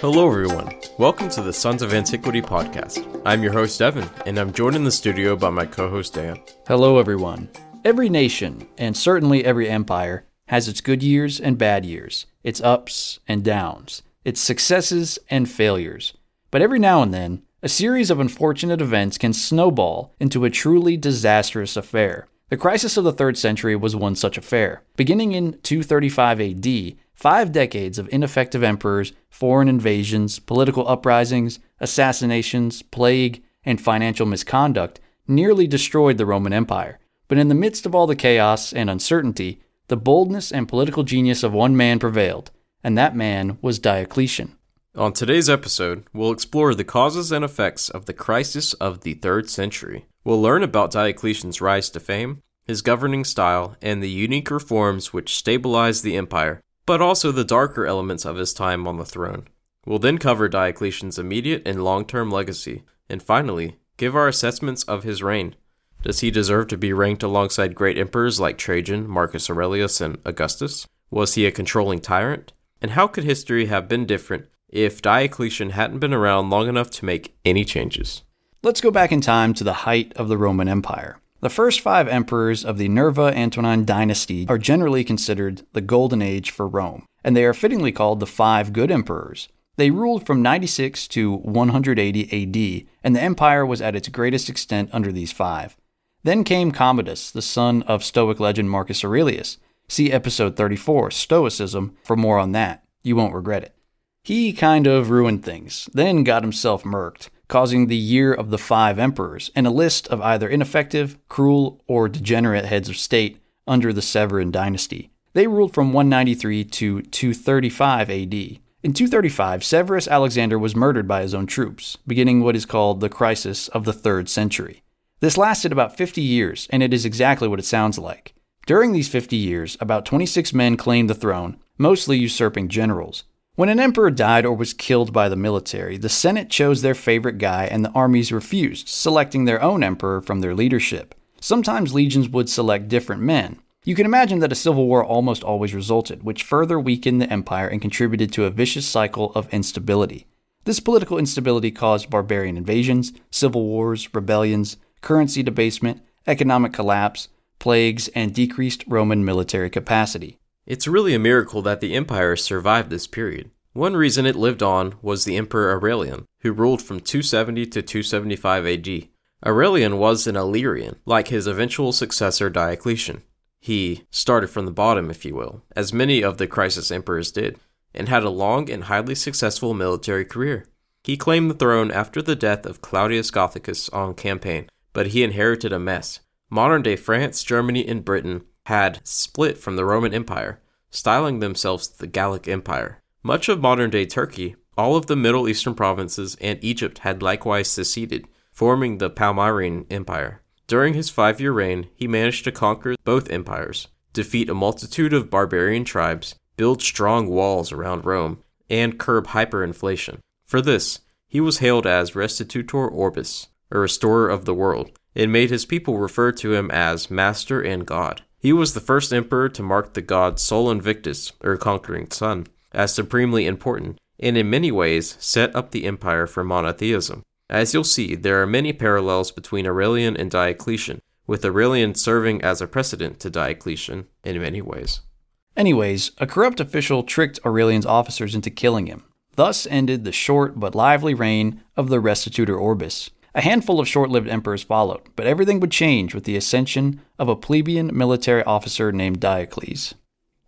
Hello, everyone. Welcome to the Sons of Antiquity podcast. I'm your host, Evan, and I'm joined in the studio by my co host, Dan. Hello, everyone. Every nation, and certainly every empire, has its good years and bad years, its ups and downs, its successes and failures. But every now and then, a series of unfortunate events can snowball into a truly disastrous affair. The crisis of the 3rd century was one such affair. Beginning in 235 AD, five decades of ineffective emperors, foreign invasions, political uprisings, assassinations, plague, and financial misconduct nearly destroyed the Roman Empire. But in the midst of all the chaos and uncertainty, the boldness and political genius of one man prevailed, and that man was Diocletian. On today's episode, we'll explore the causes and effects of the crisis of the 3rd century. We'll learn about Diocletian's rise to fame, his governing style, and the unique reforms which stabilized the empire, but also the darker elements of his time on the throne. We'll then cover Diocletian's immediate and long term legacy, and finally, give our assessments of his reign. Does he deserve to be ranked alongside great emperors like Trajan, Marcus Aurelius, and Augustus? Was he a controlling tyrant? And how could history have been different if Diocletian hadn't been around long enough to make any changes? Let's go back in time to the height of the Roman Empire. The first five emperors of the Nerva Antonine dynasty are generally considered the golden age for Rome, and they are fittingly called the five good emperors. They ruled from 96 to 180 AD, and the empire was at its greatest extent under these five. Then came Commodus, the son of Stoic legend Marcus Aurelius. See episode 34, Stoicism, for more on that. You won't regret it. He kind of ruined things, then got himself murked causing the Year of the Five Emperors, and a list of either ineffective, cruel, or degenerate heads of state under the Severan dynasty. They ruled from 193 to 235 AD. In 235, Severus Alexander was murdered by his own troops, beginning what is called the crisis of the 3rd century. This lasted about 50 years, and it is exactly what it sounds like. During these 50 years, about 26 men claimed the throne, mostly usurping generals. When an emperor died or was killed by the military, the Senate chose their favorite guy and the armies refused, selecting their own emperor from their leadership. Sometimes legions would select different men. You can imagine that a civil war almost always resulted, which further weakened the empire and contributed to a vicious cycle of instability. This political instability caused barbarian invasions, civil wars, rebellions, currency debasement, economic collapse, plagues, and decreased Roman military capacity. It's really a miracle that the empire survived this period. One reason it lived on was the Emperor Aurelian, who ruled from 270 to 275 AD. Aurelian was an Illyrian, like his eventual successor Diocletian. He started from the bottom, if you will, as many of the crisis emperors did, and had a long and highly successful military career. He claimed the throne after the death of Claudius Gothicus on campaign, but he inherited a mess. Modern day France, Germany, and Britain had split from the Roman Empire, styling themselves the Gallic Empire. Much of modern day Turkey, all of the Middle Eastern provinces, and Egypt had likewise seceded, forming the Palmyrene Empire. During his five year reign, he managed to conquer both empires, defeat a multitude of barbarian tribes, build strong walls around Rome, and curb hyperinflation. For this, he was hailed as Restitutor Orbis, a restorer of the world, and made his people refer to him as Master and God. He was the first emperor to mark the god Sol Invictus, or conquering sun, as supremely important, and in many ways set up the empire for monotheism. As you'll see, there are many parallels between Aurelian and Diocletian, with Aurelian serving as a precedent to Diocletian in many ways. Anyways, a corrupt official tricked Aurelian's officers into killing him. Thus ended the short but lively reign of the Restitutor Orbis. A handful of short lived emperors followed, but everything would change with the ascension of a plebeian military officer named Diocles.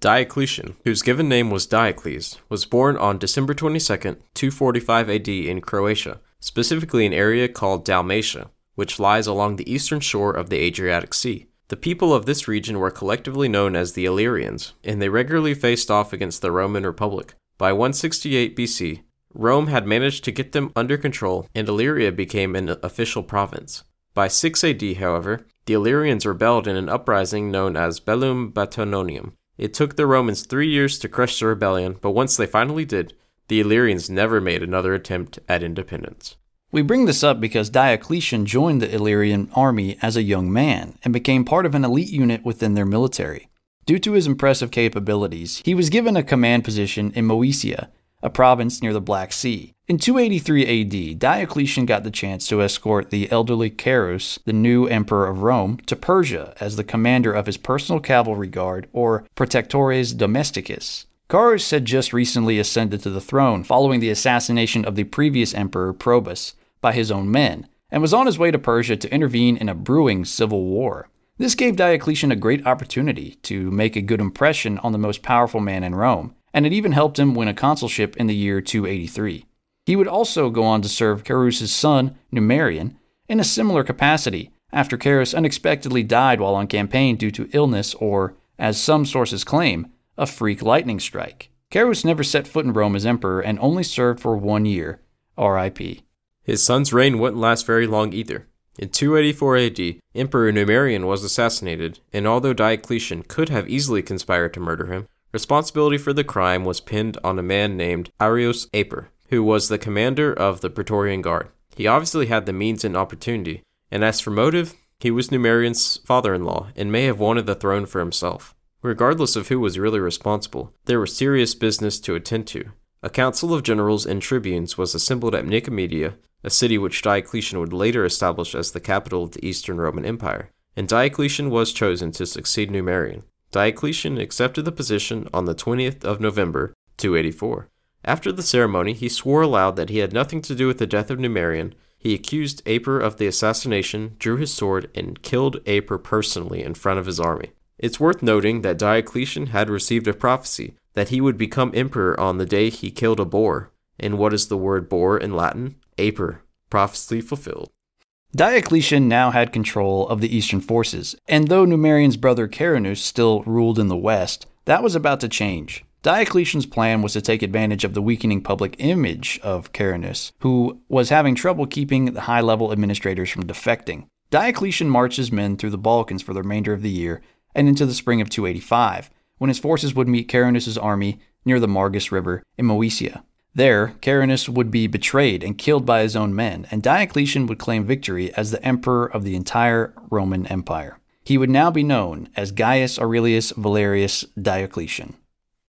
Diocletian, whose given name was Diocles, was born on December 22, 245 AD in Croatia, specifically an area called Dalmatia, which lies along the eastern shore of the Adriatic Sea. The people of this region were collectively known as the Illyrians, and they regularly faced off against the Roman Republic. By 168 BC, Rome had managed to get them under control, and Illyria became an official province. By 6 AD, however, the Illyrians rebelled in an uprising known as Bellum Batonianum. It took the Romans three years to crush the rebellion, but once they finally did, the Illyrians never made another attempt at independence. We bring this up because Diocletian joined the Illyrian army as a young man and became part of an elite unit within their military. Due to his impressive capabilities, he was given a command position in Moesia, a province near the Black Sea. In 283 AD, Diocletian got the chance to escort the elderly Carus, the new emperor of Rome, to Persia as the commander of his personal cavalry guard, or Protectores Domesticus. Carus had just recently ascended to the throne following the assassination of the previous emperor Probus by his own men, and was on his way to Persia to intervene in a brewing civil war. This gave Diocletian a great opportunity to make a good impression on the most powerful man in Rome, and it even helped him win a consulship in the year 283. He would also go on to serve Carus's son, Numerian, in a similar capacity after Carus unexpectedly died while on campaign due to illness or, as some sources claim, a freak lightning strike. Carus never set foot in Rome as emperor and only served for one year. R.I.P. His son's reign wouldn't last very long either. In 284 AD, Emperor Numerian was assassinated, and although Diocletian could have easily conspired to murder him, responsibility for the crime was pinned on a man named Arrius Aper, who was the commander of the Praetorian Guard. He obviously had the means and opportunity, and as for motive, he was Numerian's father in law and may have wanted the throne for himself. Regardless of who was really responsible, there was serious business to attend to. A council of generals and tribunes was assembled at Nicomedia, a city which Diocletian would later establish as the capital of the Eastern Roman Empire, and Diocletian was chosen to succeed Numerian. Diocletian accepted the position on the 20th of November, 284. After the ceremony, he swore aloud that he had nothing to do with the death of Numerian. He accused Aper of the assassination, drew his sword, and killed Aper personally in front of his army. It's worth noting that Diocletian had received a prophecy that he would become emperor on the day he killed a boar. And what is the word boar in Latin? Aper. Prophecy fulfilled. Diocletian now had control of the eastern forces, and though Numerian's brother Carinus still ruled in the west, that was about to change. Diocletian's plan was to take advantage of the weakening public image of Carinus, who was having trouble keeping the high level administrators from defecting. Diocletian marched his men through the Balkans for the remainder of the year and into the spring of 285, when his forces would meet Carinus's army near the Margus River in Moesia. There, Carinus would be betrayed and killed by his own men, and Diocletian would claim victory as the emperor of the entire Roman Empire. He would now be known as Gaius Aurelius Valerius Diocletian.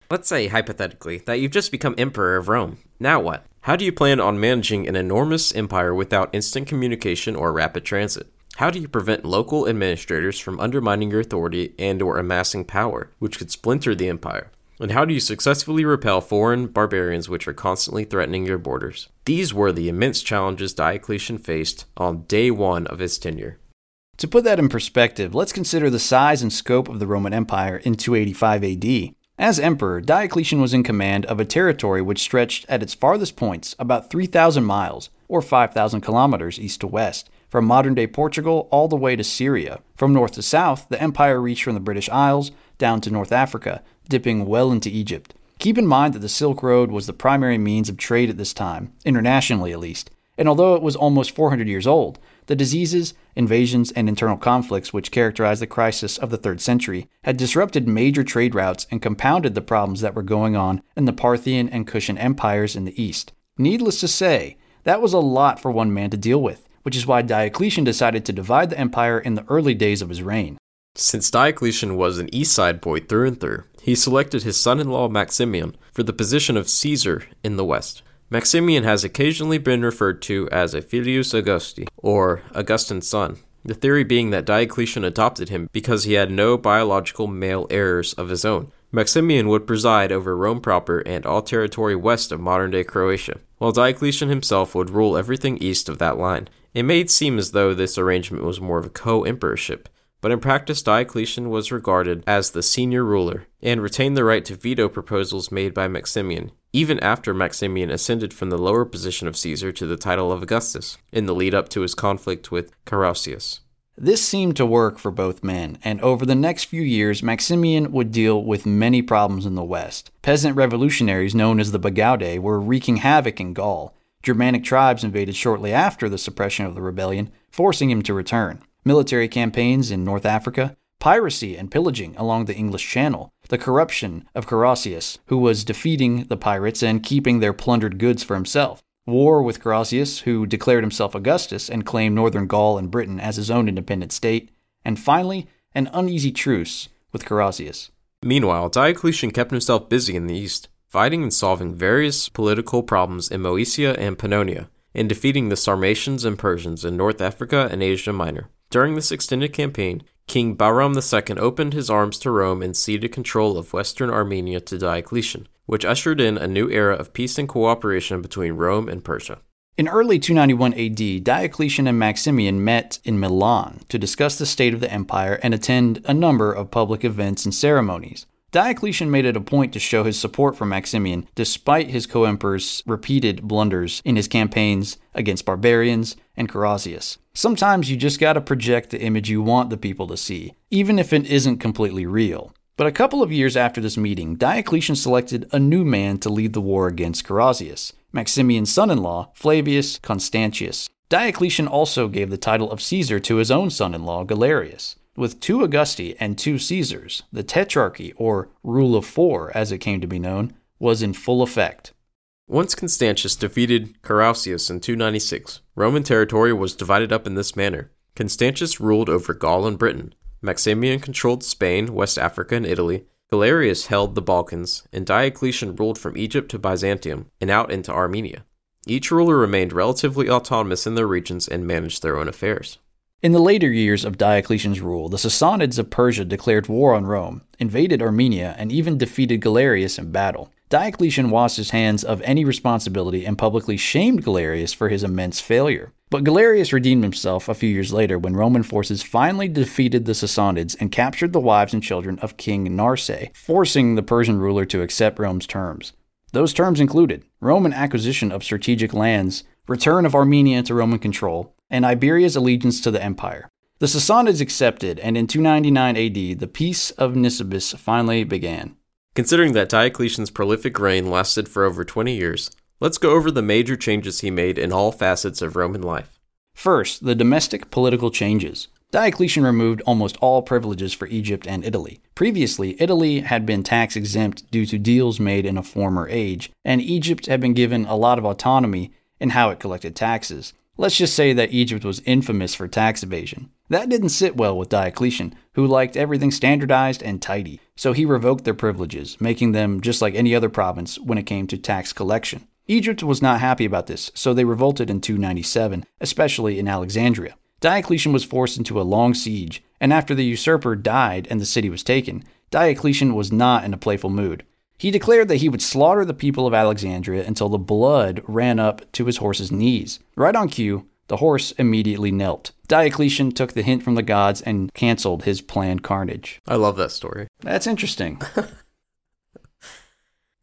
Let's say, hypothetically, that you've just become emperor of Rome. Now what? How do you plan on managing an enormous empire without instant communication or rapid transit? How do you prevent local administrators from undermining your authority and or amassing power, which could splinter the empire? And how do you successfully repel foreign barbarians which are constantly threatening your borders? These were the immense challenges Diocletian faced on day one of his tenure. To put that in perspective, let's consider the size and scope of the Roman Empire in 285 AD. As emperor, Diocletian was in command of a territory which stretched at its farthest points about 3,000 miles, or 5,000 kilometers east to west, from modern day Portugal all the way to Syria. From north to south, the empire reached from the British Isles down to North Africa, dipping well into Egypt. Keep in mind that the Silk Road was the primary means of trade at this time, internationally at least, and although it was almost 400 years old, the diseases, invasions, and internal conflicts which characterized the crisis of the 3rd century had disrupted major trade routes and compounded the problems that were going on in the Parthian and Kushan empires in the east. Needless to say, that was a lot for one man to deal with, which is why Diocletian decided to divide the empire in the early days of his reign. Since Diocletian was an East Side boy through and through, he selected his son in law Maximian for the position of Caesar in the West. Maximian has occasionally been referred to as a filius Augusti, or Augustine's son, the theory being that Diocletian adopted him because he had no biological male heirs of his own. Maximian would preside over Rome proper and all territory west of modern day Croatia, while Diocletian himself would rule everything east of that line. It may seem as though this arrangement was more of a co emperorship, but in practice, Diocletian was regarded as the senior ruler and retained the right to veto proposals made by Maximian, even after Maximian ascended from the lower position of Caesar to the title of Augustus, in the lead up to his conflict with Carausius. This seemed to work for both men, and over the next few years, Maximian would deal with many problems in the West. Peasant revolutionaries known as the Bagaudae were wreaking havoc in Gaul. Germanic tribes invaded shortly after the suppression of the rebellion, forcing him to return military campaigns in North Africa, piracy and pillaging along the English Channel, the corruption of Carausius, who was defeating the pirates and keeping their plundered goods for himself, war with Carausius, who declared himself Augustus and claimed northern Gaul and Britain as his own independent state, and finally, an uneasy truce with Carausius. Meanwhile, Diocletian kept himself busy in the east. Fighting and solving various political problems in Moesia and Pannonia, and defeating the Sarmatians and Persians in North Africa and Asia Minor. During this extended campaign, King Bahram II opened his arms to Rome and ceded control of western Armenia to Diocletian, which ushered in a new era of peace and cooperation between Rome and Persia. In early 291 AD, Diocletian and Maximian met in Milan to discuss the state of the empire and attend a number of public events and ceremonies. Diocletian made it a point to show his support for Maximian despite his co emperor's repeated blunders in his campaigns against barbarians and Carausius. Sometimes you just gotta project the image you want the people to see, even if it isn't completely real. But a couple of years after this meeting, Diocletian selected a new man to lead the war against Carausius, Maximian's son in law, Flavius Constantius. Diocletian also gave the title of Caesar to his own son in law, Galerius. With two Augusti and two Caesars, the Tetrarchy, or Rule of Four as it came to be known, was in full effect. Once Constantius defeated Carausius in 296, Roman territory was divided up in this manner. Constantius ruled over Gaul and Britain, Maximian controlled Spain, West Africa, and Italy, Galerius held the Balkans, and Diocletian ruled from Egypt to Byzantium and out into Armenia. Each ruler remained relatively autonomous in their regions and managed their own affairs. In the later years of Diocletian's rule, the Sassanids of Persia declared war on Rome, invaded Armenia, and even defeated Galerius in battle. Diocletian washed his hands of any responsibility and publicly shamed Galerius for his immense failure. But Galerius redeemed himself a few years later when Roman forces finally defeated the Sassanids and captured the wives and children of King Narse, forcing the Persian ruler to accept Rome's terms. Those terms included Roman acquisition of strategic lands, return of Armenia to Roman control, and Iberia's allegiance to the empire. The Sassanids accepted, and in 299 AD, the Peace of Nisibis finally began. Considering that Diocletian's prolific reign lasted for over 20 years, let's go over the major changes he made in all facets of Roman life. First, the domestic political changes. Diocletian removed almost all privileges for Egypt and Italy. Previously, Italy had been tax exempt due to deals made in a former age, and Egypt had been given a lot of autonomy in how it collected taxes. Let's just say that Egypt was infamous for tax evasion. That didn't sit well with Diocletian, who liked everything standardized and tidy, so he revoked their privileges, making them just like any other province when it came to tax collection. Egypt was not happy about this, so they revolted in 297, especially in Alexandria. Diocletian was forced into a long siege, and after the usurper died and the city was taken, Diocletian was not in a playful mood. He declared that he would slaughter the people of Alexandria until the blood ran up to his horse's knees. Right on cue, the horse immediately knelt. Diocletian took the hint from the gods and canceled his planned carnage. I love that story. That's interesting.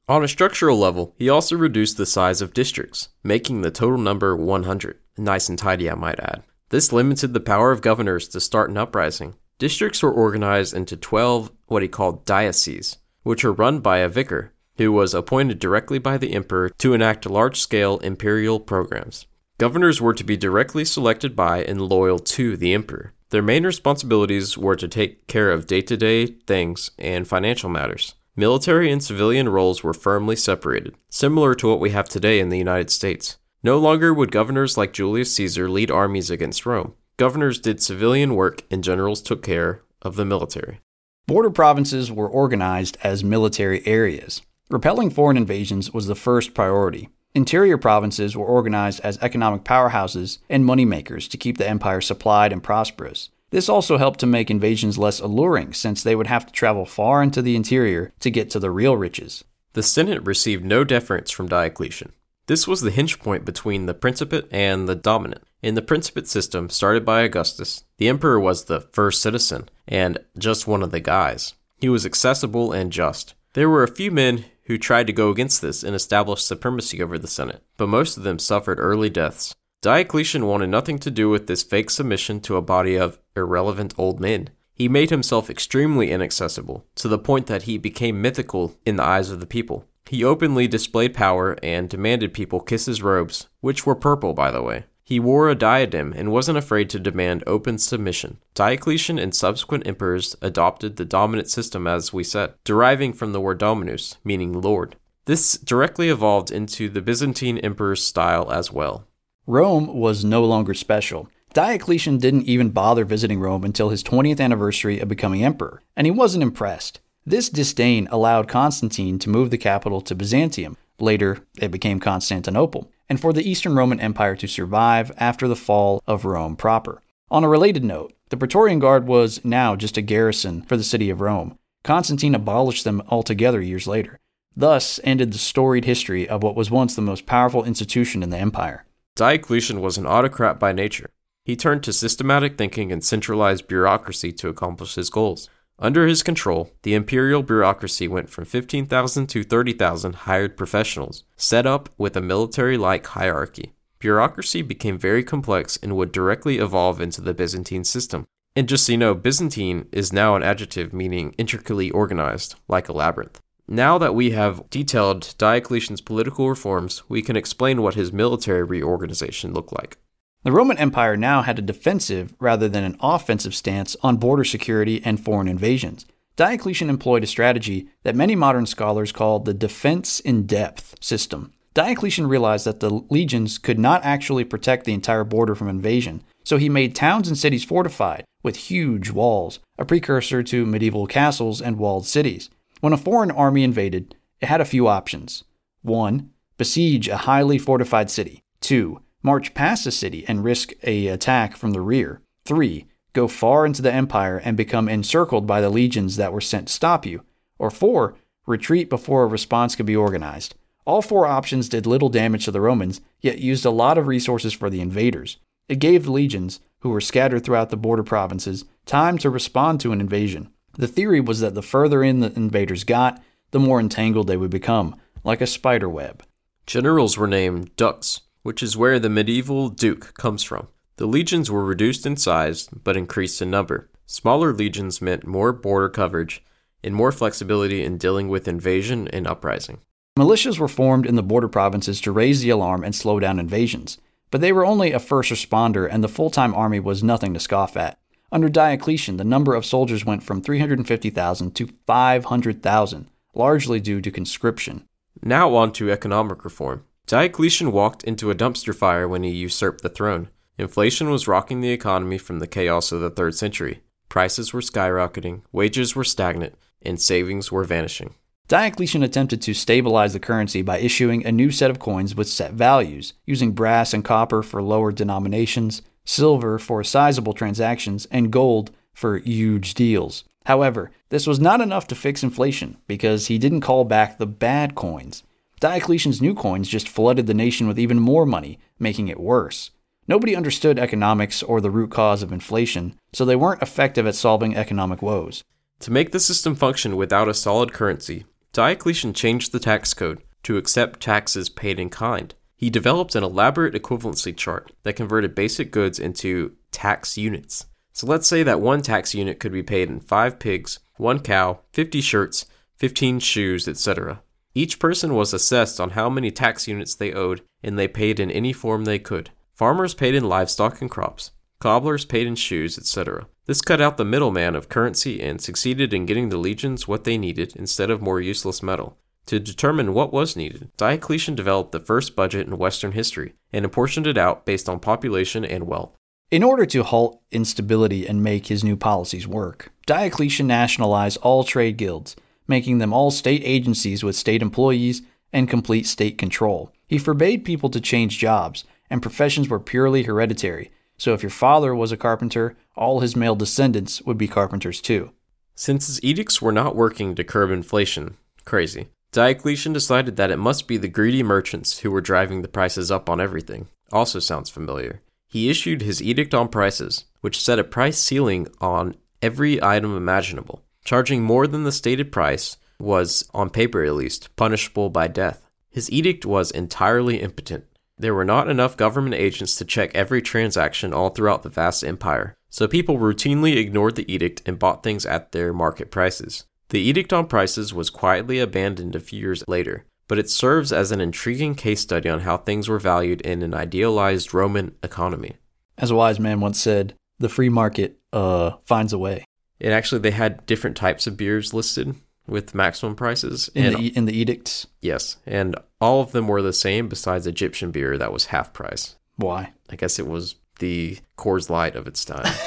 On a structural level, he also reduced the size of districts, making the total number 100. Nice and tidy, I might add. This limited the power of governors to start an uprising. Districts were organized into 12 what he called dioceses, which were run by a vicar, who was appointed directly by the emperor to enact large scale imperial programs. Governors were to be directly selected by and loyal to the emperor. Their main responsibilities were to take care of day to day things and financial matters. Military and civilian roles were firmly separated, similar to what we have today in the United States. No longer would governors like Julius Caesar lead armies against Rome. Governors did civilian work and generals took care of the military. Border provinces were organized as military areas. Repelling foreign invasions was the first priority. Interior provinces were organized as economic powerhouses and moneymakers to keep the empire supplied and prosperous. This also helped to make invasions less alluring, since they would have to travel far into the interior to get to the real riches. The Senate received no deference from Diocletian. This was the hinge point between the Principate and the Dominate. In the Principate system started by Augustus, the emperor was the first citizen and just one of the guys. He was accessible and just. There were a few men who tried to go against this and establish supremacy over the Senate, but most of them suffered early deaths. Diocletian wanted nothing to do with this fake submission to a body of irrelevant old men. He made himself extremely inaccessible, to the point that he became mythical in the eyes of the people. He openly displayed power and demanded people kiss his robes, which were purple, by the way. He wore a diadem and wasn't afraid to demand open submission. Diocletian and subsequent emperors adopted the dominate system, as we said, deriving from the word dominus, meaning lord. This directly evolved into the Byzantine emperor's style as well. Rome was no longer special. Diocletian didn't even bother visiting Rome until his 20th anniversary of becoming emperor, and he wasn't impressed. This disdain allowed Constantine to move the capital to Byzantium. Later, it became Constantinople, and for the Eastern Roman Empire to survive after the fall of Rome proper. On a related note, the Praetorian Guard was now just a garrison for the city of Rome. Constantine abolished them altogether years later. Thus ended the storied history of what was once the most powerful institution in the empire. Diocletian was an autocrat by nature. He turned to systematic thinking and centralized bureaucracy to accomplish his goals. Under his control, the imperial bureaucracy went from 15,000 to 30,000 hired professionals, set up with a military like hierarchy. Bureaucracy became very complex and would directly evolve into the Byzantine system. And just so you know, Byzantine is now an adjective meaning intricately organized, like a labyrinth. Now that we have detailed Diocletian's political reforms, we can explain what his military reorganization looked like. The Roman Empire now had a defensive rather than an offensive stance on border security and foreign invasions. Diocletian employed a strategy that many modern scholars call the defense in depth system. Diocletian realized that the legions could not actually protect the entire border from invasion, so he made towns and cities fortified with huge walls, a precursor to medieval castles and walled cities. When a foreign army invaded, it had a few options. 1. Besiege a highly fortified city. 2. March past the city and risk a attack from the rear. 3. Go far into the empire and become encircled by the legions that were sent to stop you. Or 4. Retreat before a response could be organized. All four options did little damage to the Romans, yet used a lot of resources for the invaders. It gave the legions, who were scattered throughout the border provinces, time to respond to an invasion. The theory was that the further in the invaders got, the more entangled they would become, like a spider web. Generals were named dux, which is where the medieval duke comes from. The legions were reduced in size but increased in number. Smaller legions meant more border coverage and more flexibility in dealing with invasion and uprising. Militias were formed in the border provinces to raise the alarm and slow down invasions, but they were only a first responder and the full time army was nothing to scoff at. Under Diocletian, the number of soldiers went from 350,000 to 500,000, largely due to conscription. Now on to economic reform. Diocletian walked into a dumpster fire when he usurped the throne. Inflation was rocking the economy from the chaos of the 3rd century. Prices were skyrocketing, wages were stagnant, and savings were vanishing. Diocletian attempted to stabilize the currency by issuing a new set of coins with set values, using brass and copper for lower denominations, silver for sizable transactions, and gold for huge deals. However, this was not enough to fix inflation because he didn't call back the bad coins. Diocletian's new coins just flooded the nation with even more money, making it worse. Nobody understood economics or the root cause of inflation, so they weren't effective at solving economic woes. To make the system function without a solid currency, Diocletian changed the tax code to accept taxes paid in kind. He developed an elaborate equivalency chart that converted basic goods into tax units. So let's say that one tax unit could be paid in 5 pigs, 1 cow, 50 shirts, 15 shoes, etc. Each person was assessed on how many tax units they owed, and they paid in any form they could. Farmers paid in livestock and crops, cobblers paid in shoes, etc. This cut out the middleman of currency and succeeded in getting the legions what they needed instead of more useless metal. To determine what was needed, Diocletian developed the first budget in Western history and apportioned it out based on population and wealth. In order to halt instability and make his new policies work, Diocletian nationalized all trade guilds, making them all state agencies with state employees and complete state control. He forbade people to change jobs, and professions were purely hereditary, so if your father was a carpenter, all his male descendants would be carpenters too. Since his edicts were not working to curb inflation, crazy, Diocletian decided that it must be the greedy merchants who were driving the prices up on everything. Also sounds familiar. He issued his Edict on Prices, which set a price ceiling on every item imaginable. Charging more than the stated price was, on paper at least, punishable by death. His edict was entirely impotent. There were not enough government agents to check every transaction all throughout the vast empire, so people routinely ignored the edict and bought things at their market prices. The Edict on Prices was quietly abandoned a few years later, but it serves as an intriguing case study on how things were valued in an idealized Roman economy. As a wise man once said, the free market uh, finds a way. And actually, they had different types of beers listed with maximum prices. In, and the, in the edicts? yes, and all of them were the same besides Egyptian beer that was half price. Why? I guess it was the Coors Light of its time.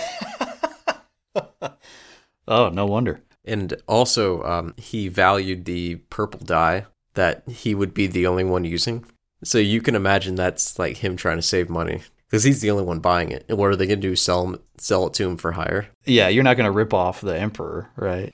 Oh, no wonder. And also, um, he valued the purple dye that he would be the only one using. So you can imagine that's like him trying to save money because he's the only one buying it. And what are they going to do? Sell him, sell it to him for higher? Yeah, you're not going to rip off the emperor, right?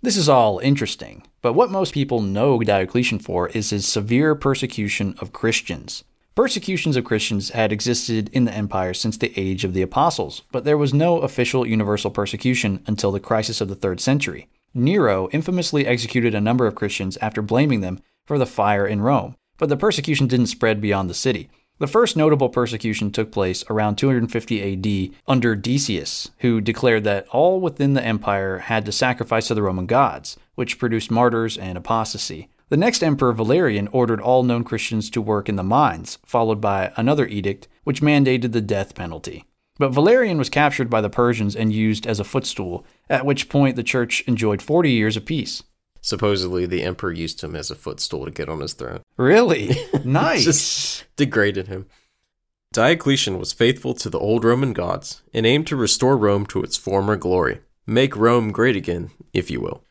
This is all interesting, but what most people know Diocletian for is his severe persecution of Christians. Persecutions of Christians had existed in the empire since the age of the apostles, but there was no official universal persecution until the crisis of the 3rd century. Nero infamously executed a number of Christians after blaming them for the fire in Rome, but the persecution didn't spread beyond the city. The first notable persecution took place around 250 AD under Decius, who declared that all within the empire had to sacrifice to the Roman gods, which produced martyrs and apostasy. The next emperor, Valerian, ordered all known Christians to work in the mines, followed by another edict which mandated the death penalty. But Valerian was captured by the Persians and used as a footstool, at which point the church enjoyed 40 years of peace. Supposedly, the emperor used him as a footstool to get on his throne. Really? nice. Just degraded him. Diocletian was faithful to the old Roman gods and aimed to restore Rome to its former glory, make Rome great again, if you will.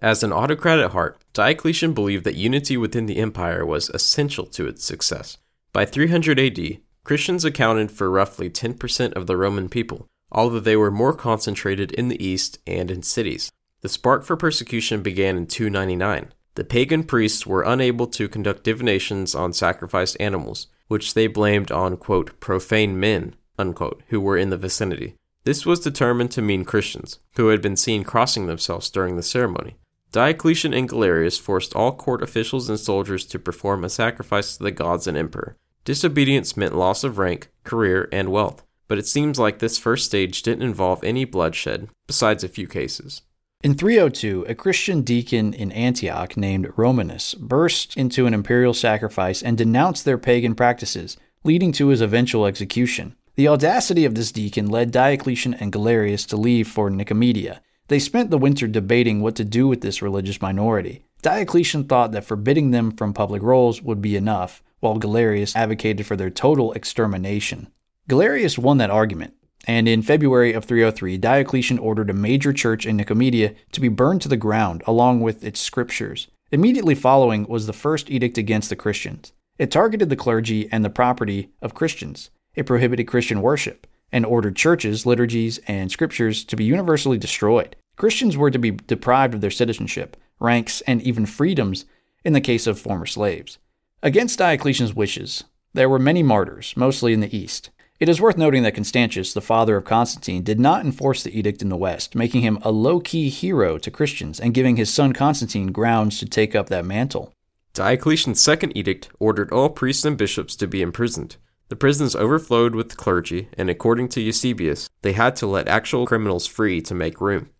As an autocrat at heart, Diocletian believed that unity within the empire was essential to its success. By 300 AD, Christians accounted for roughly 10% of the Roman people, although they were more concentrated in the east and in cities. The spark for persecution began in 299. The pagan priests were unable to conduct divinations on sacrificed animals, which they blamed on, quote, profane men, unquote, who were in the vicinity. This was determined to mean Christians, who had been seen crossing themselves during the ceremony. Diocletian and Galerius forced all court officials and soldiers to perform a sacrifice to the gods and emperor. Disobedience meant loss of rank, career, and wealth, but it seems like this first stage didn't involve any bloodshed, besides a few cases. In 302, a Christian deacon in Antioch named Romanus burst into an imperial sacrifice and denounced their pagan practices, leading to his eventual execution. The audacity of this deacon led Diocletian and Galerius to leave for Nicomedia. They spent the winter debating what to do with this religious minority. Diocletian thought that forbidding them from public roles would be enough, while Galerius advocated for their total extermination. Galerius won that argument, and in February of 303, Diocletian ordered a major church in Nicomedia to be burned to the ground along with its scriptures. Immediately following was the first edict against the Christians. It targeted the clergy and the property of Christians. It prohibited Christian worship and ordered churches, liturgies, and scriptures to be universally destroyed. Christians were to be deprived of their citizenship, ranks, and even freedoms in the case of former slaves. Against Diocletian's wishes, there were many martyrs, mostly in the east. It is worth noting that Constantius, the father of Constantine, did not enforce the edict in the West, making him a low key hero to Christians and giving his son Constantine grounds to take up that mantle. Diocletian's second edict ordered all priests and bishops to be imprisoned. The prisons overflowed with clergy, and according to Eusebius, they had to let actual criminals free to make room.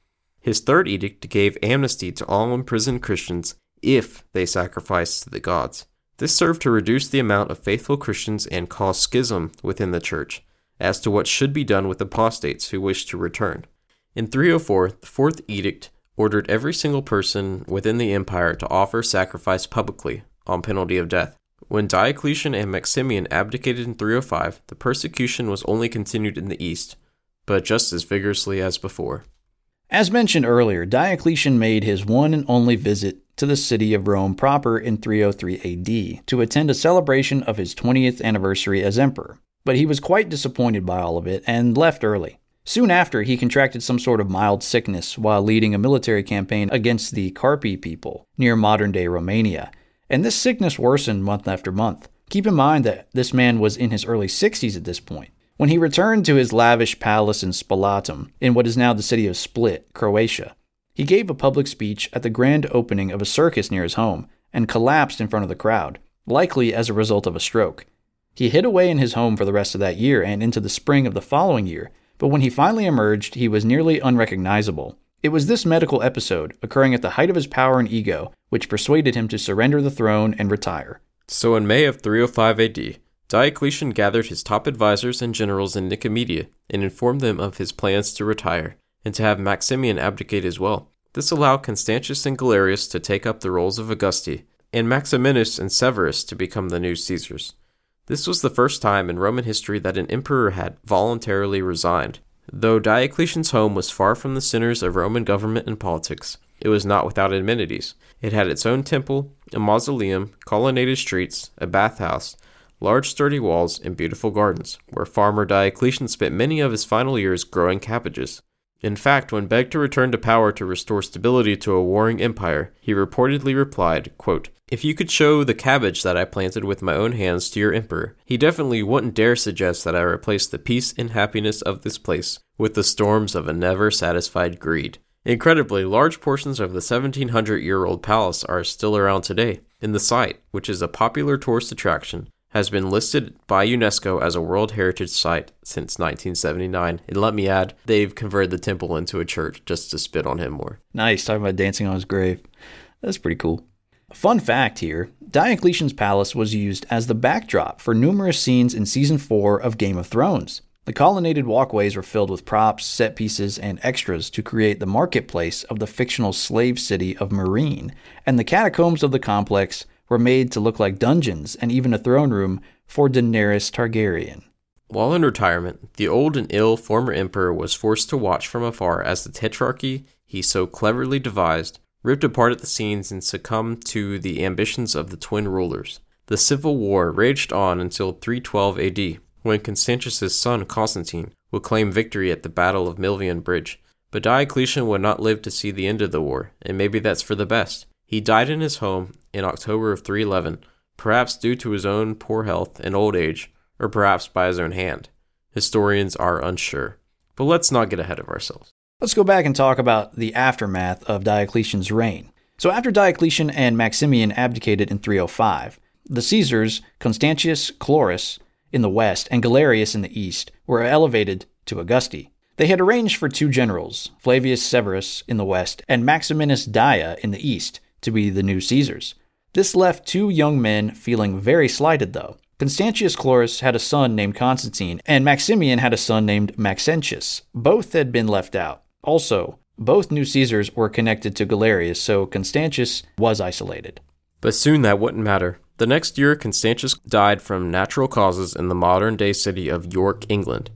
His third edict gave amnesty to all imprisoned Christians if they sacrificed to the gods. This served to reduce the amount of faithful Christians and cause schism within the church as to what should be done with apostates who wished to return. In 304, the fourth edict ordered every single person within the empire to offer sacrifice publicly on penalty of death. When Diocletian and Maximian abdicated in 305, the persecution was only continued in the east, but just as vigorously as before. As mentioned earlier, Diocletian made his one and only visit to the city of Rome proper in 303 AD to attend a celebration of his 20th anniversary as emperor, but he was quite disappointed by all of it and left early. Soon after, he contracted some sort of mild sickness while leading a military campaign against the Carpi people near modern day Romania, and this sickness worsened month after month. Keep in mind that this man was in his early 60s at this point. When he returned to his lavish palace in Spalatum, in what is now the city of Split, Croatia, he gave a public speech at the grand opening of a circus near his home and collapsed in front of the crowd, likely as a result of a stroke. He hid away in his home for the rest of that year and into the spring of the following year, but when he finally emerged, he was nearly unrecognizable. It was this medical episode, occurring at the height of his power and ego, which persuaded him to surrender the throne and retire. So in May of 305 AD, Diocletian gathered his top advisors and generals in Nicomedia and informed them of his plans to retire, and to have Maximian abdicate as well. This allowed Constantius and Galerius to take up the roles of Augusti, and Maximinus and Severus to become the new Caesars. This was the first time in Roman history that an emperor had voluntarily resigned. Though Diocletian's home was far from the centers of Roman government and politics, it was not without amenities. It had its own temple, a mausoleum, colonnaded streets, a bathhouse, large sturdy walls, and beautiful gardens, where farmer Diocletian spent many of his final years growing cabbages. In fact, when begged to return to power to restore stability to a warring empire, he reportedly replied, quote, If you could show the cabbage that I planted with my own hands to your emperor, he definitely wouldn't dare suggest that I replace the peace and happiness of this place with the storms of a never satisfied greed. Incredibly, large portions of the 1700 year old palace are still around today, in the site, which is a popular tourist attraction, has been listed by UNESCO as a World Heritage Site since 1979. And let me add, they've converted the temple into a church just to spit on him more. Nice, talking about dancing on his grave. That's pretty cool. Fun fact here Diocletian's palace was used as the backdrop for numerous scenes in season 4 of Game of Thrones. The colonnaded walkways were filled with props, set pieces, and extras to create the marketplace of the fictional slave city of Meereen, and the catacombs of the complex were made to look like dungeons and even a throne room for Daenerys Targaryen. While in retirement, the old and ill former emperor was forced to watch from afar as the tetrarchy he so cleverly devised ripped apart at the seams and succumbed to the ambitions of the twin rulers. The civil war raged on until 312 AD, when Constantius's son Constantine would claim victory at the Battle of Milvian Bridge. But Diocletian would not live to see the end of the war, and maybe that's for the best. He died in his home in October of 311, perhaps due to his own poor health and old age, or perhaps by his own hand. Historians are unsure. But let's not get ahead of ourselves. Let's go back and talk about the aftermath of Diocletian's reign. So, after Diocletian and Maximian abdicated in 305, the Caesars, Constantius Chlorus in the west and Galerius in the east, were elevated to Augusti. They had arranged for two generals, Flavius Severus in the west and Maximinus Daia in the east, to be the new Caesars. This left two young men feeling very slighted, though. Constantius Chlorus had a son named Constantine, and Maximian had a son named Maxentius. Both had been left out. Also, both new Caesars were connected to Galerius, so Constantius was isolated. But soon that wouldn't matter. The next year, Constantius died from natural causes in the modern day city of York, England.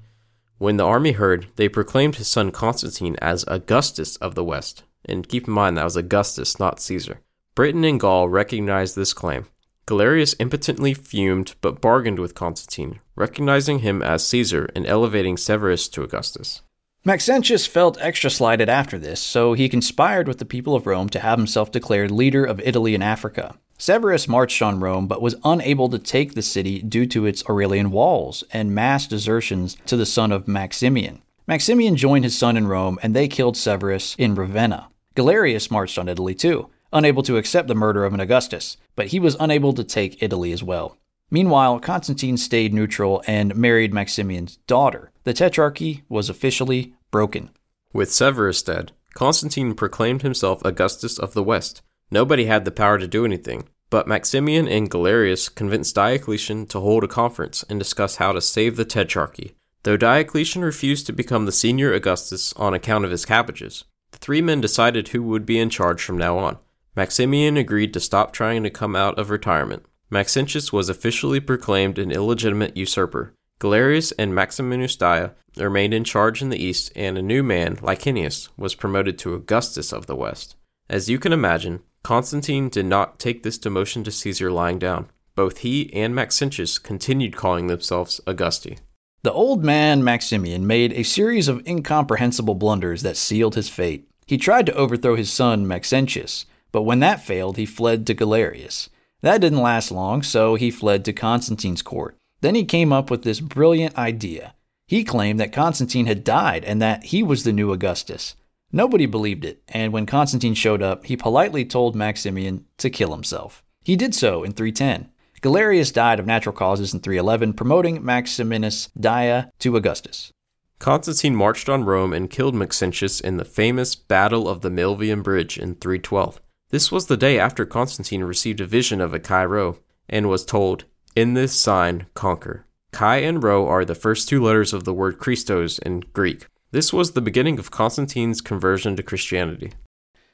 When the army heard, they proclaimed his son Constantine as Augustus of the West. And keep in mind that was Augustus, not Caesar. Britain and Gaul recognized this claim. Galerius impotently fumed but bargained with Constantine, recognizing him as Caesar and elevating Severus to Augustus. Maxentius felt extra slighted after this, so he conspired with the people of Rome to have himself declared leader of Italy and Africa. Severus marched on Rome but was unable to take the city due to its Aurelian walls and mass desertions to the son of Maximian. Maximian joined his son in Rome and they killed Severus in Ravenna. Galerius marched on Italy too, unable to accept the murder of an Augustus, but he was unable to take Italy as well. Meanwhile, Constantine stayed neutral and married Maximian's daughter. The tetrarchy was officially broken. With Severus dead, Constantine proclaimed himself Augustus of the West. Nobody had the power to do anything, but Maximian and Galerius convinced Diocletian to hold a conference and discuss how to save the tetrarchy. Though Diocletian refused to become the senior Augustus on account of his cabbages, the three men decided who would be in charge from now on. Maximian agreed to stop trying to come out of retirement. Maxentius was officially proclaimed an illegitimate usurper. Galerius and Maximinus Daia remained in charge in the east, and a new man, Licinius, was promoted to Augustus of the west. As you can imagine, Constantine did not take this demotion to Caesar lying down. Both he and Maxentius continued calling themselves Augusti. The old man Maximian made a series of incomprehensible blunders that sealed his fate. He tried to overthrow his son Maxentius, but when that failed, he fled to Galerius. That didn't last long, so he fled to Constantine's court. Then he came up with this brilliant idea. He claimed that Constantine had died and that he was the new Augustus. Nobody believed it, and when Constantine showed up, he politely told Maximian to kill himself. He did so in 310. Galerius died of natural causes in 311, promoting Maximinus Daia to Augustus. Constantine marched on Rome and killed Maxentius in the famous Battle of the Milvian Bridge in 312. This was the day after Constantine received a vision of a Chi Rho and was told, In this sign, conquer. Chi and Rho are the first two letters of the word Christos in Greek. This was the beginning of Constantine's conversion to Christianity.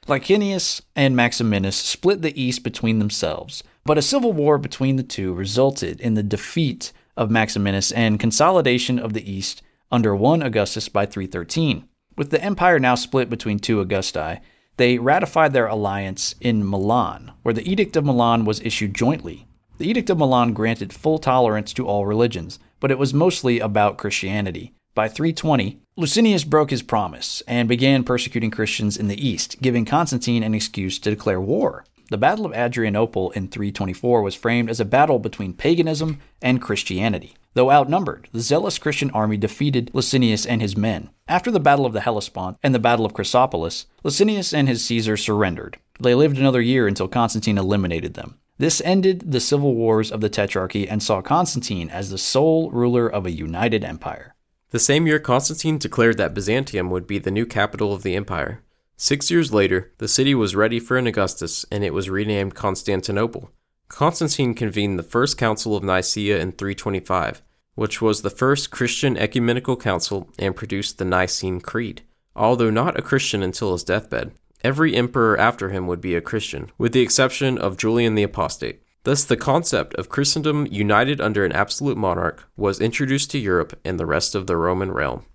Licinius and Maximinus split the East between themselves, but a civil war between the two resulted in the defeat of Maximinus and consolidation of the East under one Augustus by 313. With the empire now split between two Augusti, they ratified their alliance in Milan, where the Edict of Milan was issued jointly. The Edict of Milan granted full tolerance to all religions, but it was mostly about Christianity. By 320, Licinius broke his promise and began persecuting Christians in the east, giving Constantine an excuse to declare war. The Battle of Adrianople in 324 was framed as a battle between paganism and Christianity. Though outnumbered, the zealous Christian army defeated Licinius and his men. After the Battle of the Hellespont and the Battle of Chrysopolis, Licinius and his Caesar surrendered. They lived another year until Constantine eliminated them. This ended the civil wars of the Tetrarchy and saw Constantine as the sole ruler of a united empire. The same year, Constantine declared that Byzantium would be the new capital of the empire. Six years later, the city was ready for an Augustus and it was renamed Constantinople. Constantine convened the First Council of Nicaea in 325, which was the first Christian ecumenical council and produced the Nicene Creed. Although not a Christian until his deathbed, every emperor after him would be a Christian, with the exception of Julian the Apostate. Thus, the concept of Christendom united under an absolute monarch was introduced to Europe and the rest of the Roman realm.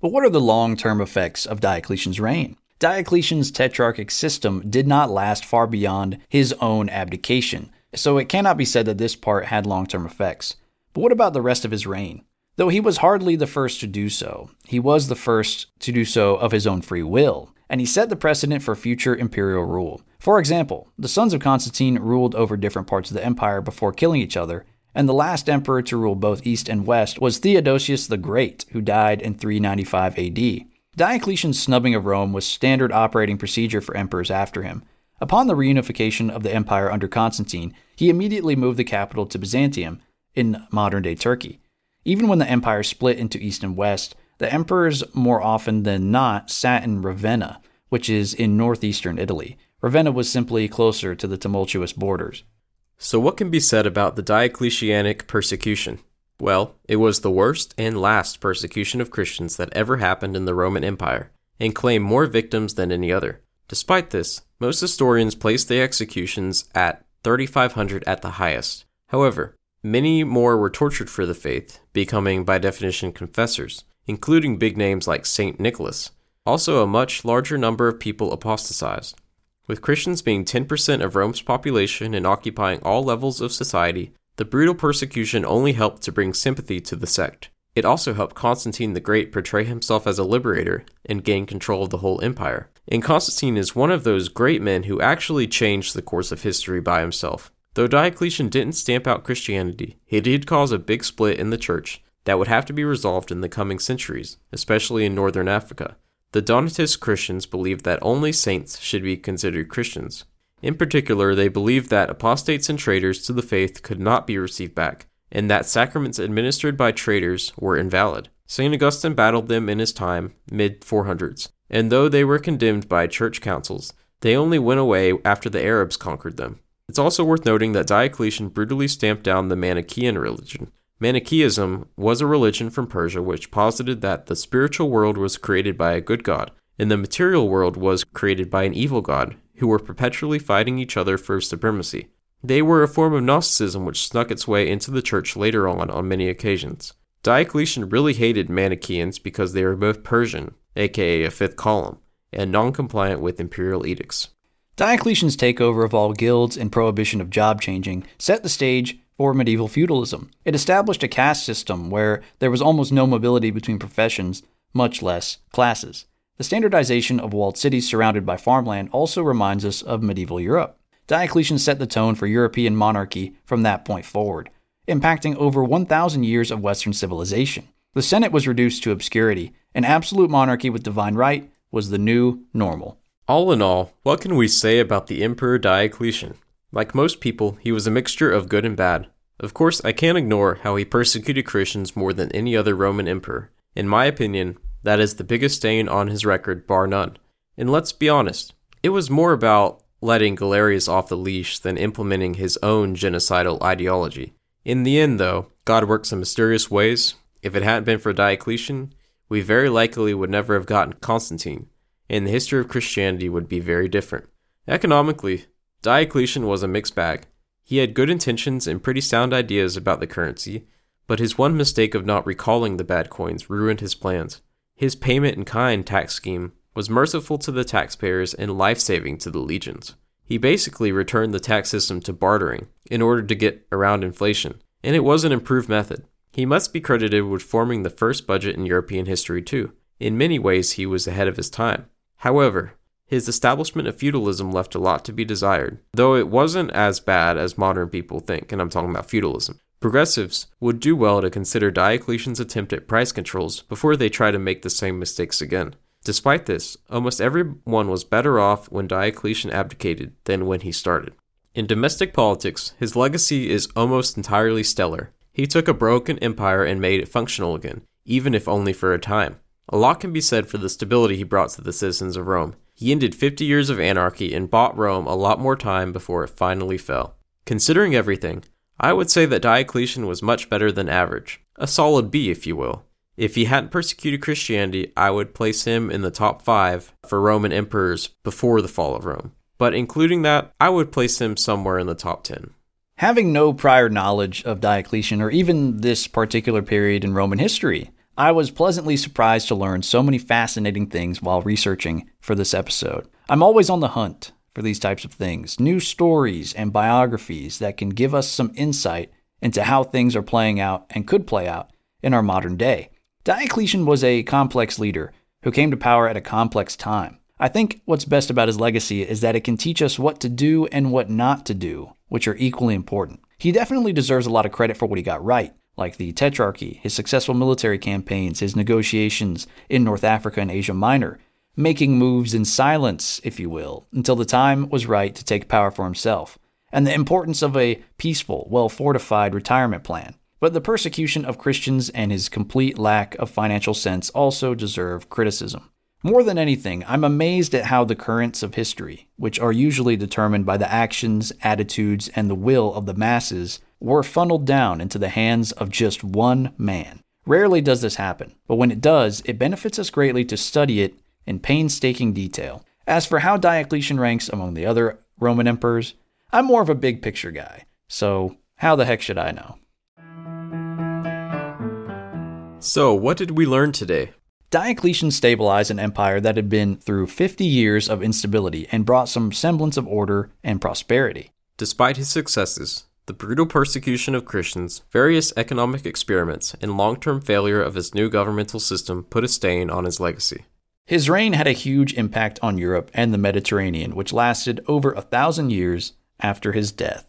But what are the long term effects of Diocletian's reign? Diocletian's tetrarchic system did not last far beyond his own abdication, so it cannot be said that this part had long term effects. But what about the rest of his reign? Though he was hardly the first to do so, he was the first to do so of his own free will, and he set the precedent for future imperial rule. For example, the sons of Constantine ruled over different parts of the empire before killing each other, and the last emperor to rule both east and west was Theodosius the Great, who died in 395 AD. Diocletian's snubbing of Rome was standard operating procedure for emperors after him. Upon the reunification of the empire under Constantine, he immediately moved the capital to Byzantium in modern day Turkey. Even when the empire split into east and west, the emperors more often than not sat in Ravenna, which is in northeastern Italy. Ravenna was simply closer to the tumultuous borders. So, what can be said about the Diocletianic persecution? Well, it was the worst and last persecution of Christians that ever happened in the Roman Empire, and claimed more victims than any other. Despite this, most historians place the executions at 3,500 at the highest. However, many more were tortured for the faith, becoming by definition confessors, including big names like St. Nicholas. Also, a much larger number of people apostatized. With Christians being 10% of Rome's population and occupying all levels of society, the brutal persecution only helped to bring sympathy to the sect. It also helped Constantine the Great portray himself as a liberator and gain control of the whole empire. And Constantine is one of those great men who actually changed the course of history by himself. Though Diocletian didn't stamp out Christianity, he did cause a big split in the church that would have to be resolved in the coming centuries, especially in northern Africa. The Donatist Christians believed that only saints should be considered Christians. In particular, they believed that apostates and traitors to the faith could not be received back, and that sacraments administered by traitors were invalid. St. Augustine battled them in his time, mid 400s, and though they were condemned by church councils, they only went away after the Arabs conquered them. It's also worth noting that Diocletian brutally stamped down the Manichaean religion, Manichaeism was a religion from Persia which posited that the spiritual world was created by a good god, and the material world was created by an evil god, who were perpetually fighting each other for supremacy. They were a form of Gnosticism which snuck its way into the church later on on many occasions. Diocletian really hated Manichaeans because they were both Persian, aka a fifth column, and non compliant with imperial edicts. Diocletian's takeover of all guilds and prohibition of job changing set the stage for medieval feudalism. It established a caste system where there was almost no mobility between professions, much less classes. The standardization of walled cities surrounded by farmland also reminds us of medieval Europe. Diocletian set the tone for European monarchy from that point forward, impacting over 1,000 years of Western civilization. The Senate was reduced to obscurity. An absolute monarchy with divine right was the new normal. All in all, what can we say about the Emperor Diocletian? Like most people, he was a mixture of good and bad. Of course, I can't ignore how he persecuted Christians more than any other Roman emperor. In my opinion, that is the biggest stain on his record, bar none. And let's be honest, it was more about letting Galerius off the leash than implementing his own genocidal ideology. In the end, though, God works in mysterious ways. If it hadn't been for Diocletian, we very likely would never have gotten Constantine, and the history of Christianity would be very different. Economically, Diocletian was a mixed bag. He had good intentions and pretty sound ideas about the currency, but his one mistake of not recalling the bad coins ruined his plans. His payment in kind tax scheme was merciful to the taxpayers and life saving to the legions. He basically returned the tax system to bartering in order to get around inflation, and it was an improved method. He must be credited with forming the first budget in European history, too. In many ways, he was ahead of his time. However, his establishment of feudalism left a lot to be desired, though it wasn't as bad as modern people think, and I'm talking about feudalism. Progressives would do well to consider Diocletian's attempt at price controls before they try to make the same mistakes again. Despite this, almost everyone was better off when Diocletian abdicated than when he started. In domestic politics, his legacy is almost entirely stellar. He took a broken empire and made it functional again, even if only for a time. A lot can be said for the stability he brought to the citizens of Rome. He ended 50 years of anarchy and bought Rome a lot more time before it finally fell. Considering everything, I would say that Diocletian was much better than average. A solid B, if you will. If he hadn't persecuted Christianity, I would place him in the top five for Roman emperors before the fall of Rome. But including that, I would place him somewhere in the top 10. Having no prior knowledge of Diocletian or even this particular period in Roman history, I was pleasantly surprised to learn so many fascinating things while researching for this episode. I'm always on the hunt for these types of things new stories and biographies that can give us some insight into how things are playing out and could play out in our modern day. Diocletian was a complex leader who came to power at a complex time. I think what's best about his legacy is that it can teach us what to do and what not to do, which are equally important. He definitely deserves a lot of credit for what he got right, like the Tetrarchy, his successful military campaigns, his negotiations in North Africa and Asia Minor, making moves in silence, if you will, until the time was right to take power for himself, and the importance of a peaceful, well fortified retirement plan. But the persecution of Christians and his complete lack of financial sense also deserve criticism. More than anything, I'm amazed at how the currents of history, which are usually determined by the actions, attitudes, and the will of the masses, were funneled down into the hands of just one man. Rarely does this happen, but when it does, it benefits us greatly to study it in painstaking detail. As for how Diocletian ranks among the other Roman emperors, I'm more of a big picture guy, so how the heck should I know? So, what did we learn today? Diocletian stabilized an empire that had been through 50 years of instability and brought some semblance of order and prosperity. Despite his successes, the brutal persecution of Christians, various economic experiments, and long term failure of his new governmental system put a stain on his legacy. His reign had a huge impact on Europe and the Mediterranean, which lasted over a thousand years after his death.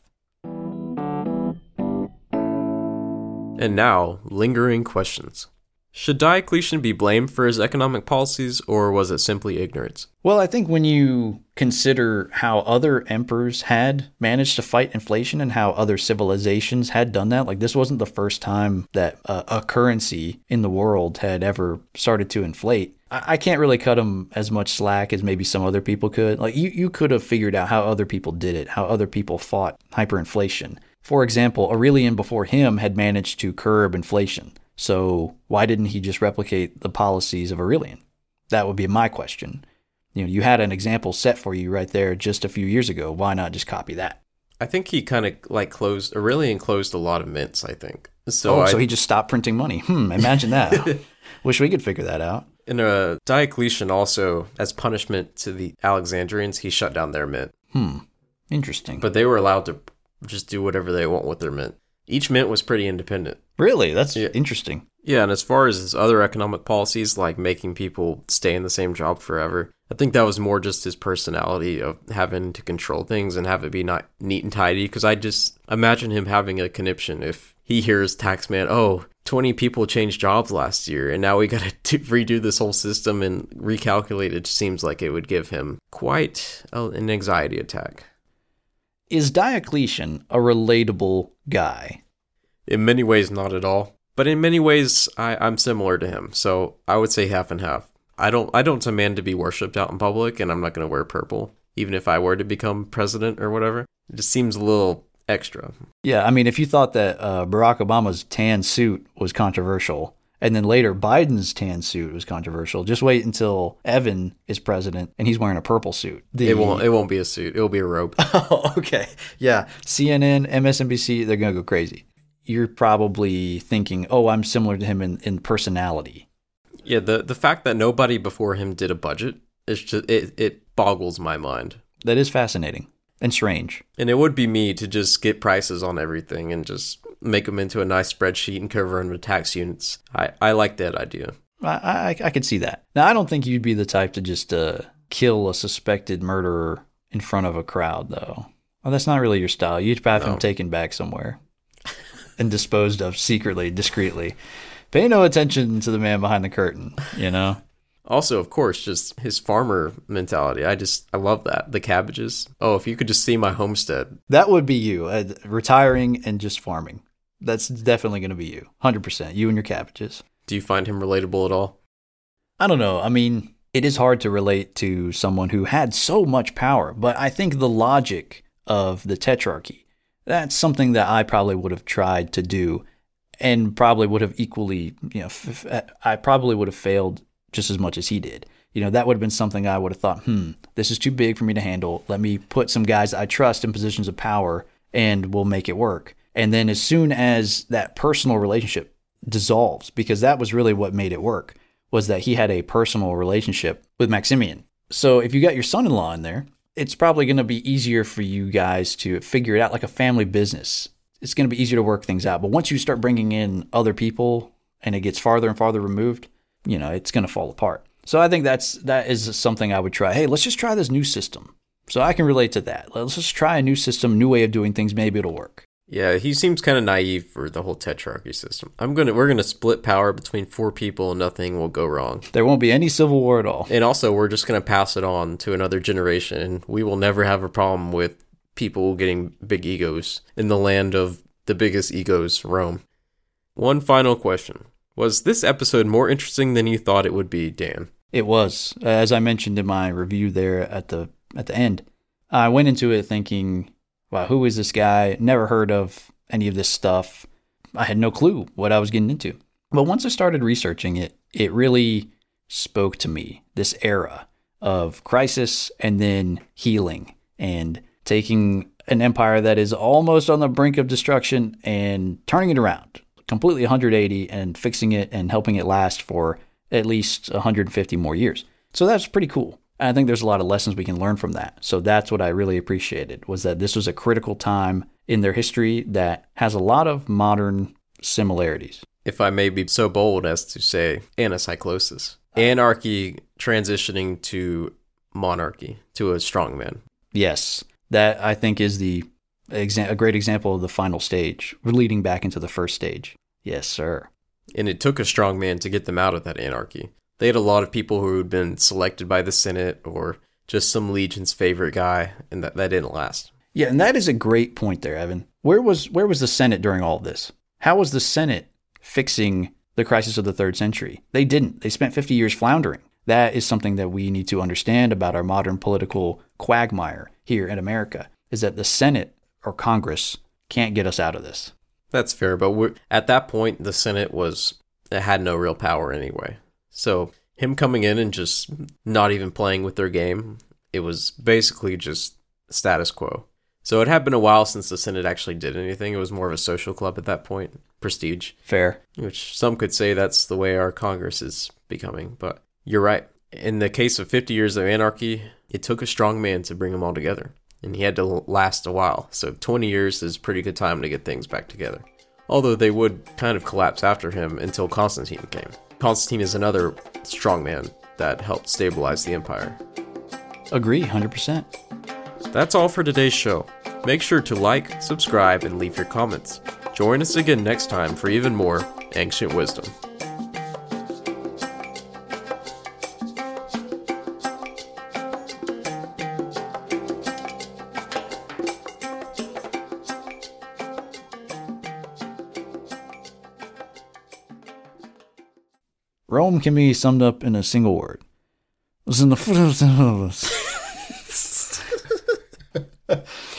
And now, lingering questions. Should Diocletian be blamed for his economic policies, or was it simply ignorance? Well, I think when you consider how other emperors had managed to fight inflation and how other civilizations had done that, like this wasn't the first time that a, a currency in the world had ever started to inflate. I, can't really cut him as much slack as maybe some other people could. Like you, you could have figured out how other people did it, how other people fought hyperinflation. For example, Aurelian before him had managed to curb inflation. So why didn't he just replicate the policies of Aurelian? That would be my question. You know, you had an example set for you right there just a few years ago. Why not just copy that? I think he kind of like closed Aurelian closed a lot of mints. I think so. oh, I, so he just stopped printing money. Hmm, imagine that. Wish we could figure that out. In a Diocletian also as punishment to the Alexandrians, he shut down their mint, Hmm, interesting. but they were allowed to just do whatever they want with their mint. Each mint was pretty independent. really, that's Yeah. interesting. Yeah, and as far as his other economic policies, like making people stay in the same job forever, I think that was more just his personality of having to control things and have it be not neat and tidy. Because I just imagine him having a conniption if he hears taxman, oh, 20 people changed jobs last year, and now we got to redo this whole system and recalculate. It seems like it would give him quite a, an anxiety attack. Is Diocletian a relatable guy? In many ways, not at all. But in many ways, I, I'm similar to him. So I would say half and half. I don't I don't demand to be worshipped out in public, and I'm not going to wear purple, even if I were to become president or whatever. It just seems a little extra. Yeah, I mean, if you thought that uh, Barack Obama's tan suit was controversial, and then later Biden's tan suit was controversial, just wait until Evan is president and he's wearing a purple suit. The- It won't it won't be a suit. It'll be a robe. Oh, okay. Yeah. CNN, MSNBC, they're going to go crazy. you're probably thinking, oh, I'm similar to him in, in personality. Yeah, the the fact that nobody before him did a budget is just it, it boggles my mind. That is fascinating and strange. And it would be me to just get prices on everything and just make them into a nice spreadsheet and cover them with tax units. I, I like that idea. I, I, I could see that. Now, I don't think you'd be the type to just uh, kill a suspected murderer in front of a crowd, though. Well, that's not really your style. You'd have No. him taken back somewhere and disposed of secretly, discreetly. Pay no attention to the man behind the curtain, you know? Also, of course, just his farmer mentality. I just I love that. The cabbages. Oh, if you could just see my homestead. That would be you, uh, retiring and just farming. That's definitely going to be you. 100%. You and your cabbages. Do you find him relatable at all? I don't know. I mean, it is hard to relate to someone who had so much power, but I think the logic of the tetrarchy, that's something that I probably would have tried to do and probably would have equally, you know, f- I probably would have failed just as much as he did. You know, that would have been something I would have thought, hmm, this is too big for me to handle. Let me put some guys I trust in positions of power and we'll make it work. And then as soon as that personal relationship dissolves, because that was really what made it work, was that he had a personal relationship with Maximian. So if you got your son in law in there, it's probably going to be easier for you guys to figure it out like a family business. It's going to be easier to work things out. But once you start bringing in other people and it gets farther and farther removed, you know, it's going to fall apart. So I think that's that is something I would try. Hey, let's just try this new system. So I can relate to that. Let's just try a new system, new way of doing things. Maybe it'll work. Yeah, he seems kind of naive for the whole tetrarchy system. I'm gonna we're gonna split power between four people and nothing will go wrong. There won't be any civil war at all. And also, we're just gonna pass it on to another generation, and we will never have a problem with people getting big egos in the land of the biggest egos, Rome. One final question: Was this episode more interesting than you thought it would be, Dan? It was, uh, as I mentioned in my review there at the at the end. I went into it thinking, "Wow, who is this guy? Never heard of any of this stuff. I had no clue what I was getting into." But once I started researching it, it really spoke to me. This era of crisis and then healing and taking an empire that is almost on the brink of destruction and turning it around completely 180 and fixing it and helping it last for at least 150 more years. So that's pretty cool. And I think there's a lot of lessons we can learn from that. So that's what I really appreciated was that this was a critical time in their history that has a lot of modern similarities. If I may be so bold as to say anacyclosis, anarchy transitioning to monarchy, to a strongman. Yes, that I think is the exa- a great example of the final stage, leading back into the first stage. Yes, sir. And it took a strong man to get them out of that anarchy. They had a lot of people who had been selected by the Senate or just some legion's favorite guy, and that, that didn't last. Yeah, and that is a great point there, Evan. Where was where was the Senate during all of this? How was the Senate fixing the crisis of the third century? They didn't. They spent 50 years floundering. That is something that we need to understand about our modern political quagmire here in America is that the Senate or Congress can't get us out of this. That's fair, but at that point, the Senate was it had no real power anyway. So him coming in and just not even playing with their game, it was basically just status quo. So it had been a while since the Senate actually did anything. It was more of a social club at that point, prestige, Fair. which some could say that's the way our Congress is becoming. But you're right. In the case of 50 years of anarchy, it took a strong man to bring them all together, and he had to last a while. So 20 years is a pretty good time to get things back together. Although they would kind of collapse after him until Constantine came. Constantine is another strong man that helped stabilize the empire. Agree, 100%. That's all for today's show. Make sure to like, subscribe, and leave your comments. Join us again next time for even more ancient wisdom. film can be summed up in a single word. It was in the.